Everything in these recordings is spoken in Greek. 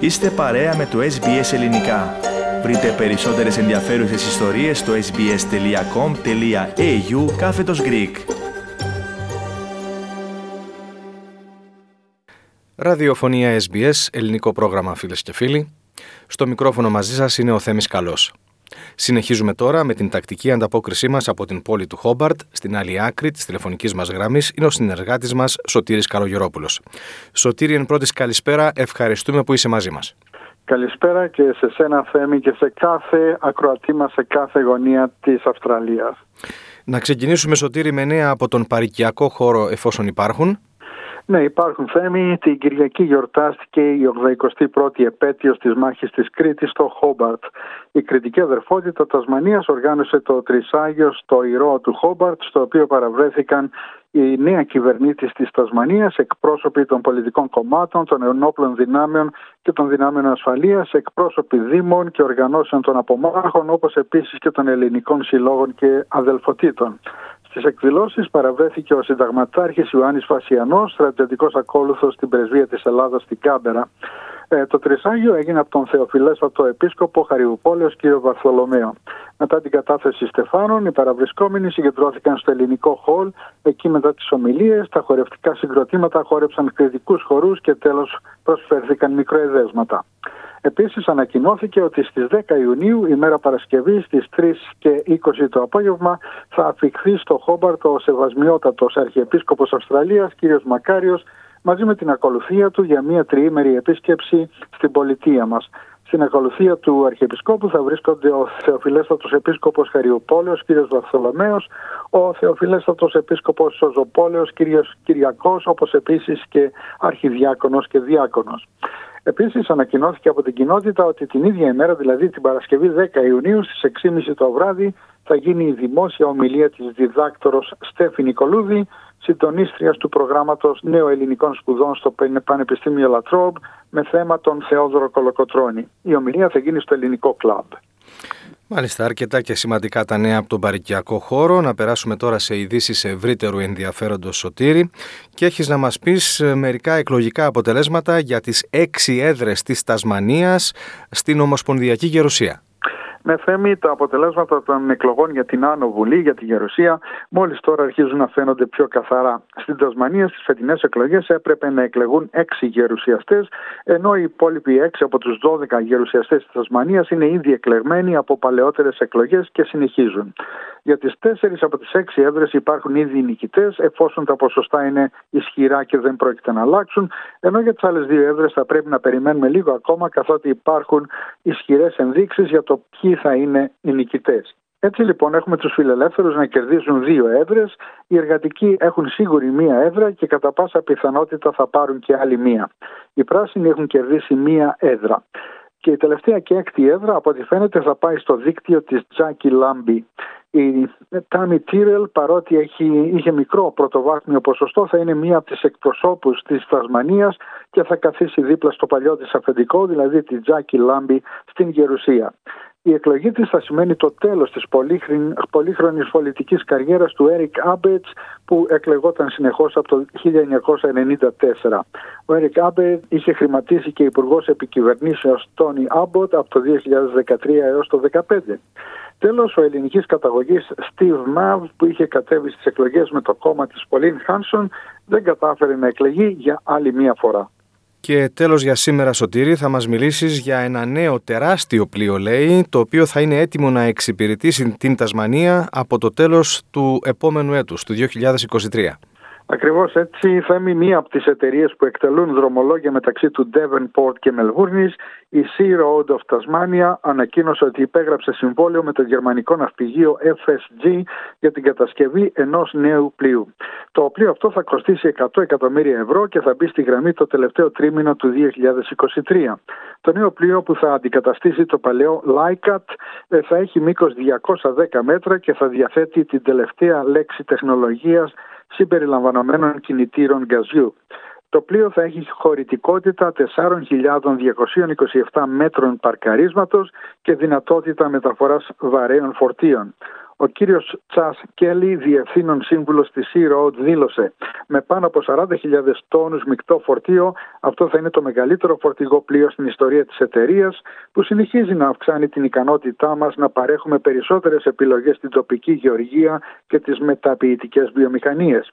Είστε παρέα με το SBS Ελληνικά. Βρείτε περισσότερες ενδιαφέρουσες ιστορίες στο sbs.com.au κάθετος Greek. Ραδιοφωνία SBS, ελληνικό πρόγραμμα φίλες και φίλοι. Στο μικρόφωνο μαζί σας είναι ο Θέμης Καλός. Συνεχίζουμε τώρα με την τακτική ανταπόκρισή μας από την πόλη του Χόμπαρτ. Στην άλλη άκρη της τηλεφωνικής μας γραμμή είναι ο συνεργάτης μας Σωτήρης Καλογερόπουλος. Σωτήρη, εν πρώτης καλησπέρα, ευχαριστούμε που είσαι μαζί μας. Καλησπέρα και σε σένα Θέμη και σε κάθε ακροατή μας σε κάθε γωνία της Αυστραλίας. Να ξεκινήσουμε Σωτήρη με νέα από τον παρικιακό χώρο εφόσον υπάρχουν. Ναι, υπάρχουν θέμη. Την Κυριακή γιορτάστηκε η 81η επέτειος της μάχης της Κρήτης στο Χόμπαρτ. Η κριτική αδερφότητα Τασμανίας οργάνωσε το Τρισάγιος στο Ηρώ του Χόμπαρτ, στο οποίο παραβρέθηκαν η νέα κυβερνήτης της Τασμανίας, εκπρόσωποι των πολιτικών κομμάτων, των ενόπλων δυνάμεων και των δυνάμεων ασφαλείας, εκπρόσωποι δήμων και οργανώσεων των απομάχων, όπως επίσης και των ελληνικών συλλόγων και αδελφοτήτων. Στις εκδηλώσεις παραβρέθηκε ο συνταγματάρχης Ιωάννης Φασιανός, στρατιωτικός ακόλουθος στην πρεσβεία της Ελλάδας στην Κάμπερα. Ε, το Τρισάγιο έγινε από τον Θεοφιλέσβατο Επίσκοπο Χαριουπόλεως κ. Βαρθολομαίο. Μετά την κατάθεση Στεφάνων, οι παραβρισκόμενοι συγκεντρώθηκαν στο ελληνικό χολ. Εκεί μετά τις ομιλίες, τα χορευτικά συγκροτήματα χόρεψαν κριτικούς χορούς και τέλος προσφέρθηκαν μικροεδέσματα. Επίσης ανακοινώθηκε ότι στις 10 Ιουνίου, ημέρα Παρασκευή, στις 3 και 20 το απόγευμα, θα αφιχθεί στο Χόμπαρτο ο Σεβασμιότατος Αρχιεπίσκοπος Αυστραλίας, κ. Μακάριος, μαζί με την ακολουθία του για μια τριήμερη επίσκεψη στην πολιτεία μας. Στην ακολουθία του Αρχιεπισκόπου θα βρίσκονται ο Θεοφιλέστατος Επίσκοπος Χαριοπόλεως κ. Βαθθολομέος, ο Θεοφιλέστατος Επίσκοπος Σοζοπόλεως κ. Κυριακός, όπως επίσης και Αρχιδιάκονος και Διάκονος. Επίσης ανακοινώθηκε από την κοινότητα ότι την ίδια ημέρα, δηλαδή την Παρασκευή 10 Ιουνίου στις 6.30 το βράδυ, θα γίνει η δημόσια ομιλία της διδάκτορος Στέφη Νικολούδη, συντονίστριας του προγράμματος Νέο-Ελληνικών Σπουδών στο Πανεπιστήμιο Λατρόμπ με θέμα τον Θεόδωρο Κολοκοτρώνη. Η ομιλία θα γίνει στο Ελληνικό Κλαμπ. Μάλιστα, αρκετά και σημαντικά τα νέα από τον παρικιακό χώρο. Να περάσουμε τώρα σε ειδήσεις ευρύτερου ενδιαφέροντος Σωτήρη και έχεις να μας πεις ε, μερικά εκλογικά αποτελέσματα για τις έξι έδρες της Τασμανίας στην Ομοσπονδιακή Γερουσία. Με θέμη τα αποτελέσματα των εκλογών για την Άνω Βουλή, για τη Γερουσία, μόλις τώρα αρχίζουν να φαίνονται πιο καθαρά. Στην Τασμανία στις φετινές εκλογές έπρεπε να εκλεγούν έξι γερουσιαστές, ενώ οι υπόλοιποι έξι από τους 12 γερουσιαστές της Τασμανίας είναι ήδη εκλεγμένοι από παλαιότερες εκλογές και συνεχίζουν. Για τις τέσσερις από τις έξι έδρες υπάρχουν ήδη νικητές, εφόσον τα ποσοστά είναι ισχυρά και δεν πρόκειται να αλλάξουν, ενώ για τις άλλες δύο έδρες θα πρέπει να περιμένουμε λίγο ακόμα, καθότι υπάρχουν ισχυρές ενδείξεις για το ποιοι θα είναι οι νικητές. Έτσι λοιπόν έχουμε τους φιλελεύθερους να κερδίζουν δύο έδρες, οι εργατικοί έχουν σίγουρη μία έδρα και κατά πάσα πιθανότητα θα πάρουν και άλλη μία. Οι πράσινοι έχουν κερδίσει μία έδρα. Και η τελευταία και έκτη έδρα από ό,τι φαίνεται θα πάει στο δίκτυο της Τζάκι Λάμπη. Η Τάμι Τίρελ παρότι έχει, είχε μικρό πρωτοβάθμιο ποσοστό θα είναι μία από τις εκπροσώπους της Τασμανίας και θα καθίσει δίπλα στο παλιό της αφεντικό δηλαδή τη Τζάκι Λάμπη στην Γερουσία. Η εκλογή της θα σημαίνει το τέλος της πολύχρονης πολιτικής καριέρας του Έρικ Άμπετς που εκλεγόταν συνεχώς από το 1994. Ο Έρικ Άμπετ είχε χρηματίσει και υπουργός επικυβερνήσεως Τόνι Άμποτ από το 2013 έως το 2015. Τέλος, ο ελληνικής καταγωγής Steve Mav που είχε κατέβει στις εκλογές με το κόμμα της Πολίν Χάνσον δεν κατάφερε να εκλεγεί για άλλη μία φορά. Και τέλος για σήμερα Σωτήρη θα μας μιλήσεις για ένα νέο τεράστιο πλοίο λέει το οποίο θα είναι έτοιμο να εξυπηρετήσει την Τασμανία από το τέλος του επόμενου έτους, του 2023. Ακριβώς έτσι, θα είμαι μία από τις εταιρείες που εκτελούν δρομολόγια μεταξύ του Devonport και Μελβούρνη. Η Sea Road of Tasmania ανακοίνωσε ότι υπέγραψε συμβόλαιο με το γερμανικό ναυπηγείο FSG για την κατασκευή ενός νέου πλοίου. Το πλοίο αυτό θα κοστίσει 100 εκατομμύρια ευρώ και θα μπει στη γραμμή το τελευταίο τρίμηνο του 2023. Το νέο πλοίο που θα αντικαταστήσει το παλαιό Lycat ε, θα έχει μήκος 210 μέτρα και θα διαθέτει την τελευταία λέξη τεχνολογίας συμπεριλαμβανομένων κινητήρων γκαζιού. Το πλοίο θα έχει χωρητικότητα 4.227 μέτρων παρκαρίσματος και δυνατότητα μεταφοράς βαρέων φορτίων. Ο κύριος Τσάς Κέλλη, διευθύνων σύμβουλος της Sea Road, δήλωσε με πάνω από 40.000 τόνους μεικτό φορτίο αυτό θα είναι το μεγαλύτερο φορτηγό πλοίο στην ιστορία της εταιρείας που συνεχίζει να αυξάνει την ικανότητά μας να παρέχουμε περισσότερες επιλογές στην τοπική γεωργία και τις μεταποιητικές βιομηχανίες.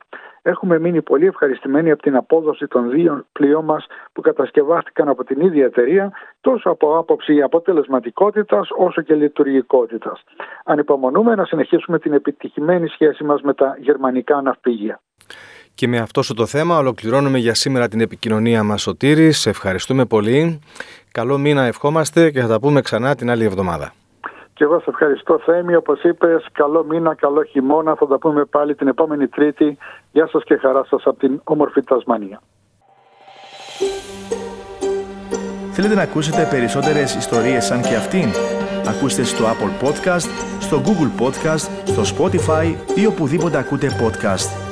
Έχουμε μείνει πολύ ευχαριστημένοι από την απόδοση των δύο πλοίων μας που κατασκευάστηκαν από την ίδια εταιρεία τόσο από άποψη αποτελεσματικότητας όσο και λειτουργικότητας. Ανυπομονούμε να συνεχίσουμε την επιτυχημένη σχέση μας με τα γερμανικά ναυπηγεία. Και με αυτό το θέμα ολοκληρώνουμε για σήμερα την επικοινωνία μας Σωτήρης. Σε ευχαριστούμε πολύ. Καλό μήνα ευχόμαστε και θα τα πούμε ξανά την άλλη εβδομάδα. Και εγώ σε ευχαριστώ Θέμη, όπως είπες, καλό μήνα, καλό χειμώνα, θα τα πούμε πάλι την επόμενη Τρίτη. Γεια σας και χαρά σας από την όμορφη Τασμανία. Θέλετε να ακούσετε περισσότερες ιστορίες σαν και αυτήν; Ακούστε στο Apple Podcast, στο Google Podcast, στο Spotify ή οπουδήποτε ακούτε podcast.